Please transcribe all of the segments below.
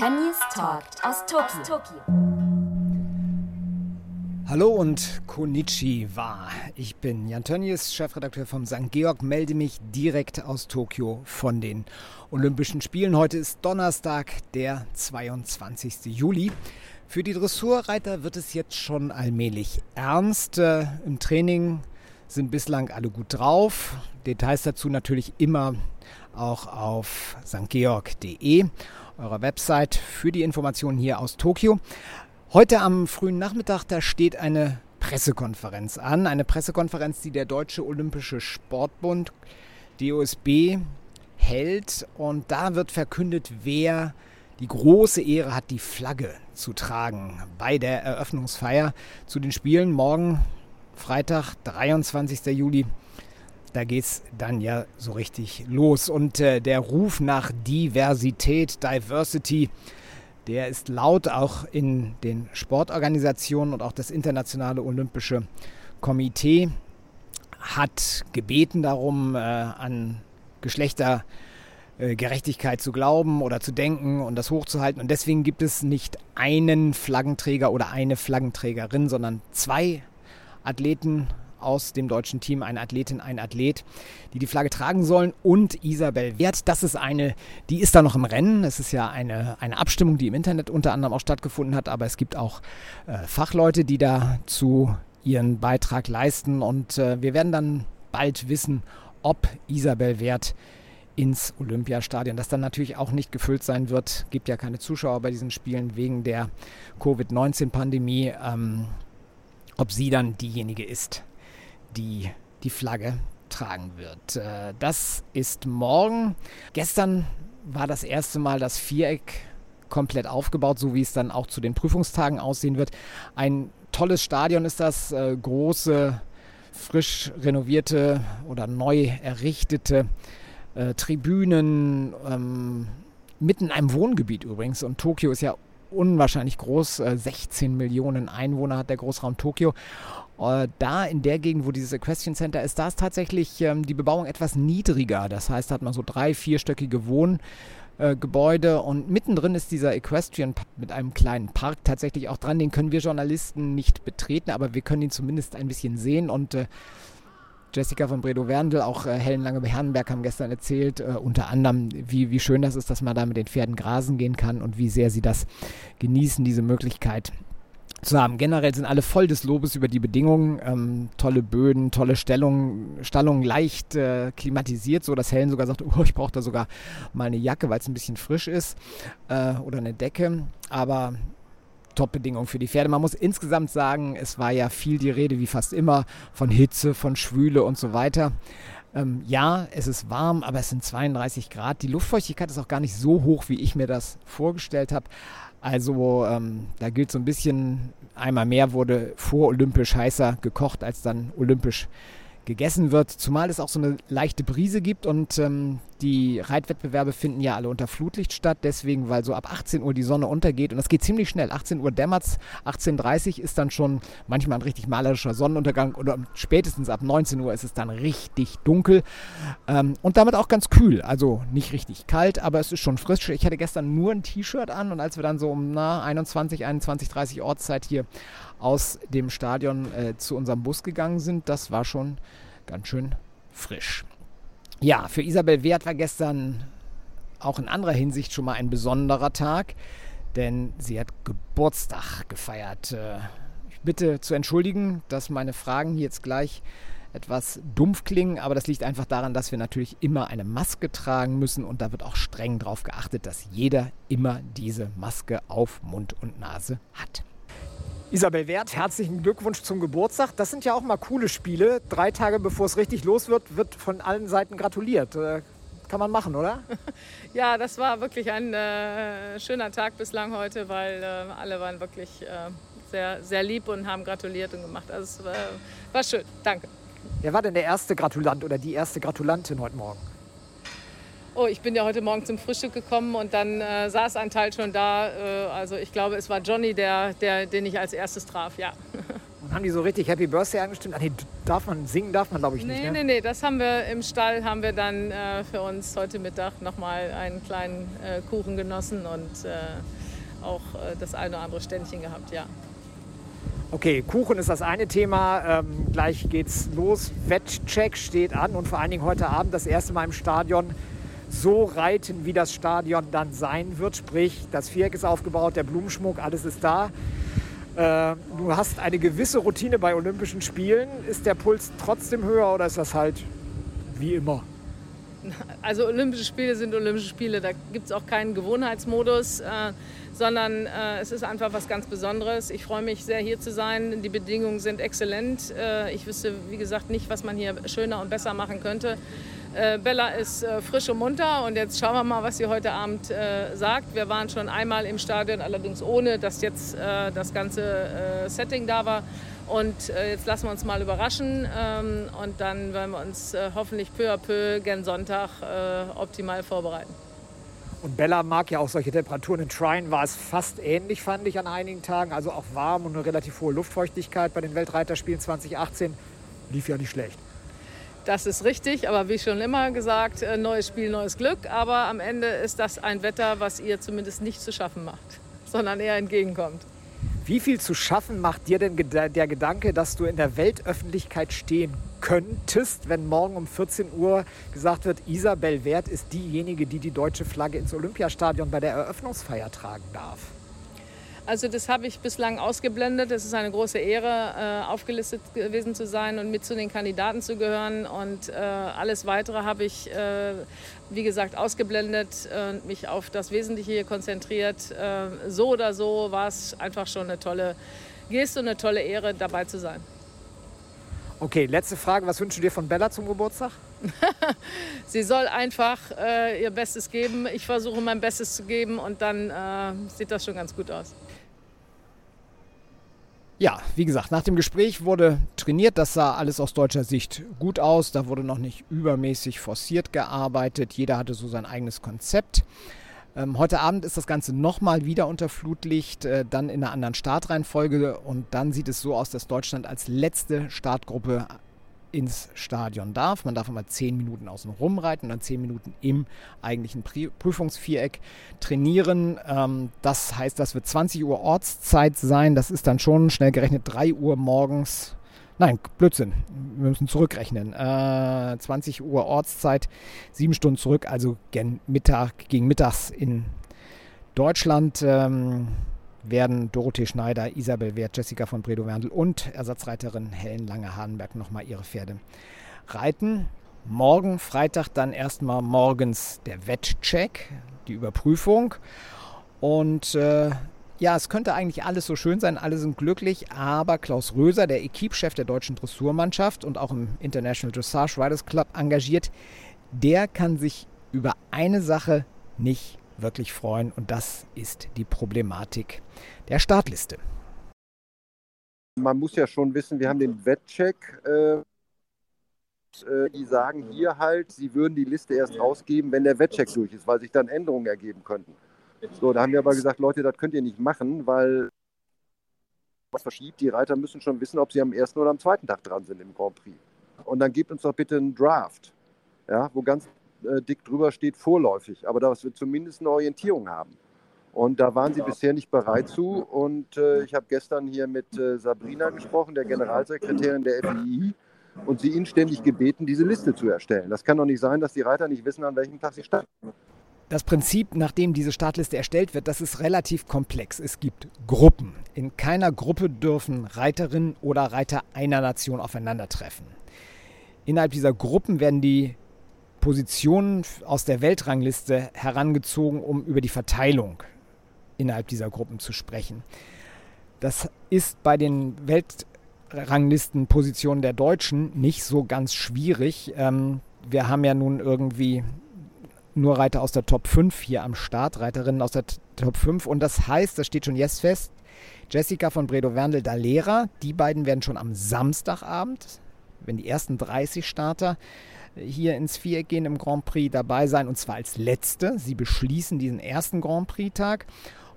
Tönnies Talk aus Tokio. Hallo und Konnichiwa. Ich bin Jan Tönnies, Chefredakteur vom St. Georg, melde mich direkt aus Tokio von den Olympischen Spielen. Heute ist Donnerstag, der 22. Juli. Für die Dressurreiter wird es jetzt schon allmählich ernst. Äh, Im Training sind bislang alle gut drauf. Details dazu natürlich immer auch auf stgeorg.de, eurer Website für die Informationen hier aus Tokio. Heute am frühen Nachmittag, da steht eine Pressekonferenz an. Eine Pressekonferenz, die der Deutsche Olympische Sportbund, DOSB, hält. Und da wird verkündet, wer die große Ehre hat, die Flagge zu tragen bei der Eröffnungsfeier zu den Spielen morgen, Freitag, 23. Juli. Da geht es dann ja so richtig los. Und äh, der Ruf nach Diversität, Diversity, der ist laut auch in den Sportorganisationen und auch das Internationale Olympische Komitee hat gebeten darum, äh, an Geschlechter äh, Gerechtigkeit zu glauben oder zu denken und das hochzuhalten. Und deswegen gibt es nicht einen Flaggenträger oder eine Flaggenträgerin, sondern zwei Athleten aus dem deutschen Team, eine Athletin, ein Athlet, die die Flagge tragen sollen und Isabel Wert. Das ist eine, die ist da noch im Rennen. Es ist ja eine, eine Abstimmung, die im Internet unter anderem auch stattgefunden hat, aber es gibt auch äh, Fachleute, die dazu ihren Beitrag leisten und äh, wir werden dann bald wissen, ob Isabel Wert ins Olympiastadion, das dann natürlich auch nicht gefüllt sein wird. Gibt ja keine Zuschauer bei diesen Spielen wegen der Covid-19-Pandemie. Ähm, ob sie dann diejenige ist, die die Flagge tragen wird. Äh, das ist morgen. Gestern war das erste Mal das Viereck komplett aufgebaut, so wie es dann auch zu den Prüfungstagen aussehen wird. Ein tolles Stadion ist das, äh, große, frisch renovierte oder neu errichtete äh, Tribünen, ähm, mitten in einem Wohngebiet übrigens. Und Tokio ist ja unwahrscheinlich groß, 16 Millionen Einwohner hat der Großraum Tokio. Äh, da in der Gegend, wo dieses Equestrian Center ist, da ist tatsächlich ähm, die Bebauung etwas niedriger. Das heißt, da hat man so drei, vierstöckige Wohngebäude äh, und mittendrin ist dieser Equestrian mit einem kleinen Park tatsächlich auch dran. Den können wir Journalisten nicht betreten, aber wir können ihn zumindest ein bisschen sehen und äh, Jessica von Bredow-Werndl, auch äh, Helen Lange-Herrenberg haben gestern erzählt, äh, unter anderem, wie, wie schön das ist, dass man da mit den Pferden grasen gehen kann und wie sehr sie das genießen, diese Möglichkeit zu haben. Generell sind alle voll des Lobes über die Bedingungen. Ähm, tolle Böden, tolle Stellung, Stallung leicht äh, klimatisiert, so dass Helen sogar sagt, oh, ich brauche da sogar mal eine Jacke, weil es ein bisschen frisch ist äh, oder eine Decke. Aber Top-Bedingungen für die Pferde. Man muss insgesamt sagen, es war ja viel die Rede, wie fast immer, von Hitze, von Schwüle und so weiter. Ähm, ja, es ist warm, aber es sind 32 Grad. Die Luftfeuchtigkeit ist auch gar nicht so hoch, wie ich mir das vorgestellt habe. Also ähm, da gilt so ein bisschen, einmal mehr wurde vor olympisch heißer gekocht, als dann olympisch gegessen wird, zumal es auch so eine leichte Brise gibt und ähm, die Reitwettbewerbe finden ja alle unter Flutlicht statt, deswegen, weil so ab 18 Uhr die Sonne untergeht und das geht ziemlich schnell. 18 Uhr dämmert 18.30 Uhr ist dann schon manchmal ein richtig malerischer Sonnenuntergang oder spätestens ab 19 Uhr ist es dann richtig dunkel ähm, und damit auch ganz kühl, also nicht richtig kalt, aber es ist schon frisch. Ich hatte gestern nur ein T-Shirt an und als wir dann so um na, 21, 21, 30 Ortszeit hier aus dem Stadion äh, zu unserem Bus gegangen sind, das war schon ganz schön frisch. Ja, für Isabel Wert war gestern auch in anderer Hinsicht schon mal ein besonderer Tag, denn sie hat Geburtstag gefeiert. Äh, ich bitte zu entschuldigen, dass meine Fragen jetzt gleich etwas dumpf klingen, aber das liegt einfach daran, dass wir natürlich immer eine Maske tragen müssen und da wird auch streng darauf geachtet, dass jeder immer diese Maske auf Mund und Nase hat. Isabel Wert, herzlichen Glückwunsch zum Geburtstag. Das sind ja auch mal coole Spiele. Drei Tage bevor es richtig los wird, wird von allen Seiten gratuliert. Äh, kann man machen, oder? Ja, das war wirklich ein äh, schöner Tag bislang heute, weil äh, alle waren wirklich äh, sehr, sehr lieb und haben gratuliert und gemacht. Also es war, war schön. Danke. Wer war denn der erste Gratulant oder die erste Gratulantin heute Morgen? Oh, ich bin ja heute Morgen zum Frühstück gekommen und dann äh, saß ein Teil schon da. Äh, also ich glaube, es war Johnny, der, der, den ich als erstes traf, ja. haben die so richtig Happy Birthday angestimmt? Ach nee, darf man singen, darf man glaube ich nicht. Nee, ne? nee, nee, das haben wir im Stall, haben wir dann äh, für uns heute Mittag nochmal einen kleinen äh, Kuchen genossen und äh, auch äh, das eine oder andere Ständchen gehabt, ja. Okay, Kuchen ist das eine Thema. Ähm, gleich geht's los. Wettcheck steht an und vor allen Dingen heute Abend das erste Mal im Stadion so reiten, wie das Stadion dann sein wird. Sprich, das Viereck ist aufgebaut, der Blumenschmuck, alles ist da. Äh, du hast eine gewisse Routine bei Olympischen Spielen. Ist der Puls trotzdem höher oder ist das halt wie immer? Also Olympische Spiele sind Olympische Spiele. Da gibt es auch keinen Gewohnheitsmodus, äh, sondern äh, es ist einfach was ganz Besonderes. Ich freue mich sehr, hier zu sein. Die Bedingungen sind exzellent. Äh, ich wüsste, wie gesagt, nicht, was man hier schöner und besser machen könnte. Äh, Bella ist äh, frisch und munter und jetzt schauen wir mal, was sie heute Abend äh, sagt. Wir waren schon einmal im Stadion, allerdings ohne, dass jetzt äh, das ganze äh, Setting da war. Und äh, jetzt lassen wir uns mal überraschen ähm, und dann werden wir uns hoffentlich peu à peu gen Sonntag optimal vorbereiten. Und Bella mag ja auch solche Temperaturen. In Trine war es fast ähnlich, fand ich an einigen Tagen. Also auch warm und eine relativ hohe Luftfeuchtigkeit bei den Weltreiterspielen 2018. Lief ja nicht schlecht. Das ist richtig, aber wie schon immer gesagt, äh, neues Spiel, neues Glück. Aber am Ende ist das ein Wetter, was ihr zumindest nicht zu schaffen macht, sondern eher entgegenkommt. Wie viel zu schaffen macht dir denn der Gedanke, dass du in der Weltöffentlichkeit stehen könntest, wenn morgen um 14 Uhr gesagt wird, Isabel Wert ist diejenige, die die deutsche Flagge ins Olympiastadion bei der Eröffnungsfeier tragen darf? Also das habe ich bislang ausgeblendet. Es ist eine große Ehre, äh, aufgelistet gewesen zu sein und mit zu den Kandidaten zu gehören. Und äh, alles Weitere habe ich, äh, wie gesagt, ausgeblendet und mich auf das Wesentliche hier konzentriert. So oder so war es einfach schon eine tolle Geste und eine tolle Ehre, dabei zu sein. Okay, letzte Frage. Was wünschst du dir von Bella zum Geburtstag? Sie soll einfach äh, ihr Bestes geben. Ich versuche mein Bestes zu geben und dann äh, sieht das schon ganz gut aus. Ja, wie gesagt, nach dem Gespräch wurde trainiert. Das sah alles aus deutscher Sicht gut aus. Da wurde noch nicht übermäßig forciert gearbeitet. Jeder hatte so sein eigenes Konzept. Ähm, heute Abend ist das Ganze nochmal wieder unter Flutlicht, äh, dann in einer anderen Startreihenfolge. Und dann sieht es so aus, dass Deutschland als letzte Startgruppe ins Stadion darf. Man darf immer zehn Minuten außen rumreiten und dann zehn Minuten im eigentlichen Prüfungsviereck trainieren. Ähm, das heißt, das wird 20 Uhr Ortszeit sein. Das ist dann schon schnell gerechnet 3 Uhr morgens. Nein, Blödsinn. Wir müssen zurückrechnen. Äh, 20 Uhr Ortszeit, sieben Stunden zurück, also gegen, Mittag, gegen mittags in Deutschland. Ähm, werden Dorothee Schneider, Isabel Wert, Jessica von Bredow-Werndl und Ersatzreiterin Helen Lange-Hahnberg nochmal ihre Pferde reiten. Morgen, Freitag, dann erstmal morgens der Wettcheck, die Überprüfung. Und äh, ja, es könnte eigentlich alles so schön sein, alle sind glücklich, aber Klaus Röser, der Equipchef der deutschen Dressurmannschaft und auch im International Dressage Riders Club engagiert, der kann sich über eine Sache nicht wirklich freuen und das ist die Problematik der Startliste. Man muss ja schon wissen, wir haben den Wettcheck. Äh, äh, die sagen hier halt, sie würden die Liste erst rausgeben, wenn der Wettcheck durch ist, weil sich dann Änderungen ergeben könnten. So, da haben wir aber gesagt, Leute, das könnt ihr nicht machen, weil was verschiebt. Die Reiter müssen schon wissen, ob sie am ersten oder am zweiten Tag dran sind im Grand Prix. Und dann gebt uns doch bitte einen Draft, ja, wo ganz äh, dick drüber steht vorläufig, aber dass wir zumindest eine Orientierung haben. Und da waren sie bisher nicht bereit zu. Und äh, ich habe gestern hier mit äh, Sabrina gesprochen, der Generalsekretärin der FII, und sie inständig gebeten, diese Liste zu erstellen. Das kann doch nicht sein, dass die Reiter nicht wissen, an welchem Tag sie starten. Das Prinzip, nach dem diese Startliste erstellt wird, das ist relativ komplex. Es gibt Gruppen. In keiner Gruppe dürfen Reiterinnen oder Reiter einer Nation aufeinandertreffen. Innerhalb dieser Gruppen werden die Positionen aus der Weltrangliste herangezogen, um über die Verteilung innerhalb dieser Gruppen zu sprechen. Das ist bei den Weltranglistenpositionen der Deutschen nicht so ganz schwierig. Ähm, wir haben ja nun irgendwie nur Reiter aus der Top 5 hier am Start, Reiterinnen aus der Top 5. Und das heißt, das steht schon jetzt fest, Jessica von Bredow-Werndl Dalera, die beiden werden schon am Samstagabend, wenn die ersten 30 Starter hier ins Viereck gehen im Grand Prix dabei sein und zwar als letzte. Sie beschließen diesen ersten Grand Prix-Tag.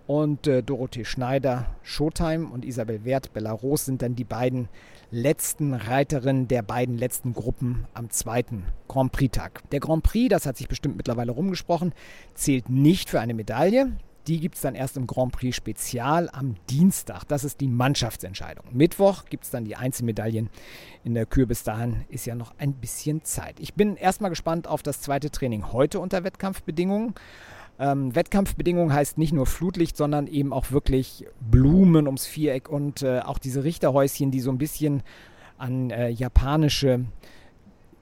Und äh, Dorothee Schneider, Showtime und Isabel Wert, Belarus sind dann die beiden letzten Reiterinnen der beiden letzten Gruppen am zweiten Grand Prix-Tag. Der Grand Prix, das hat sich bestimmt mittlerweile rumgesprochen, zählt nicht für eine Medaille. Die gibt es dann erst im Grand Prix Spezial am Dienstag. Das ist die Mannschaftsentscheidung. Mittwoch gibt es dann die Einzelmedaillen in der Kür. Bis dahin ist ja noch ein bisschen Zeit. Ich bin erstmal gespannt auf das zweite Training heute unter Wettkampfbedingungen. Ähm, Wettkampfbedingungen heißt nicht nur Flutlicht, sondern eben auch wirklich Blumen ums Viereck und äh, auch diese Richterhäuschen, die so ein bisschen an äh, japanische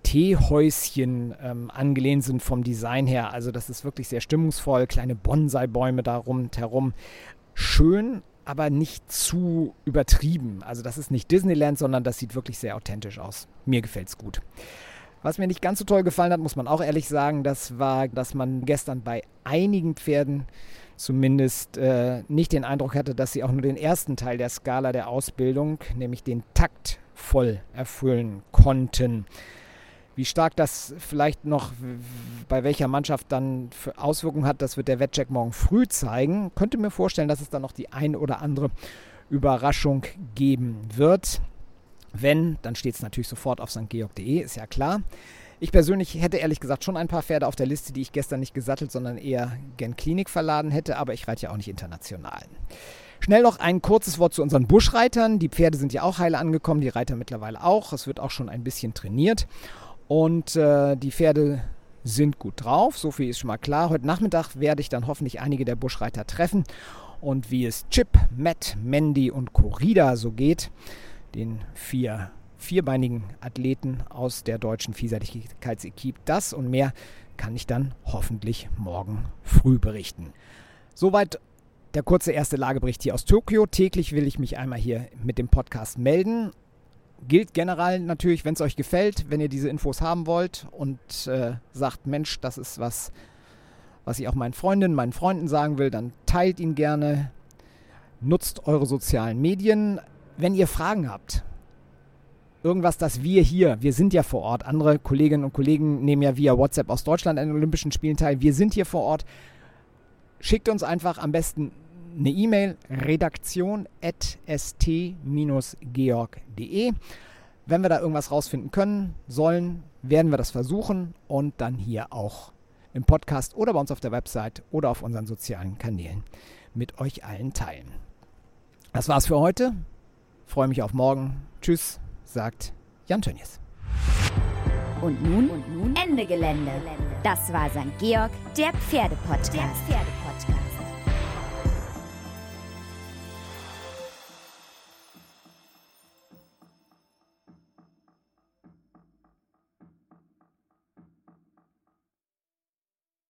Teehäuschen ähm, angelehnt sind vom Design her. Also das ist wirklich sehr stimmungsvoll. Kleine Bonsai-Bäume da herum. Schön, aber nicht zu übertrieben. Also das ist nicht Disneyland, sondern das sieht wirklich sehr authentisch aus. Mir gefällt es gut. Was mir nicht ganz so toll gefallen hat, muss man auch ehrlich sagen, das war, dass man gestern bei einigen Pferden zumindest äh, nicht den Eindruck hatte, dass sie auch nur den ersten Teil der Skala der Ausbildung, nämlich den Takt, voll erfüllen konnten. Wie stark das vielleicht noch bei welcher Mannschaft dann für Auswirkungen hat, das wird der Wettcheck morgen früh zeigen. Könnte mir vorstellen, dass es dann noch die ein oder andere Überraschung geben wird. Wenn, dann steht es natürlich sofort auf stgeorg.de, ist ja klar. Ich persönlich hätte ehrlich gesagt schon ein paar Pferde auf der Liste, die ich gestern nicht gesattelt, sondern eher gen Klinik verladen hätte, aber ich reite ja auch nicht international. Schnell noch ein kurzes Wort zu unseren Buschreitern. Die Pferde sind ja auch heile angekommen, die Reiter mittlerweile auch. Es wird auch schon ein bisschen trainiert. Und äh, die Pferde sind gut drauf, so viel ist schon mal klar. Heute Nachmittag werde ich dann hoffentlich einige der Buschreiter treffen. Und wie es Chip, Matt, Mandy und Corrida so geht, den vier vierbeinigen Athleten aus der deutschen Vielseitigkeitsequipe. Das und mehr kann ich dann hoffentlich morgen früh berichten. Soweit der kurze erste Lagebericht hier aus Tokio. Täglich will ich mich einmal hier mit dem Podcast melden. Gilt generell natürlich, wenn es euch gefällt, wenn ihr diese Infos haben wollt und äh, sagt, Mensch, das ist was, was ich auch meinen Freundinnen, meinen Freunden sagen will, dann teilt ihn gerne. Nutzt eure sozialen Medien. Wenn ihr Fragen habt, irgendwas, das wir hier, wir sind ja vor Ort, andere Kolleginnen und Kollegen nehmen ja via WhatsApp aus Deutschland an den Olympischen Spielen teil, wir sind hier vor Ort, schickt uns einfach am besten eine E-Mail redaktion.st-georg.de. Wenn wir da irgendwas rausfinden können, sollen, werden wir das versuchen und dann hier auch im Podcast oder bei uns auf der Website oder auf unseren sozialen Kanälen mit euch allen teilen. Das war's für heute. Freue mich auf morgen. Tschüss, sagt Jan Tönnies. Und nun, und nun Ende Gelände. Das war St. Georg, der Pferdepodcast. Der Pferdepodcast.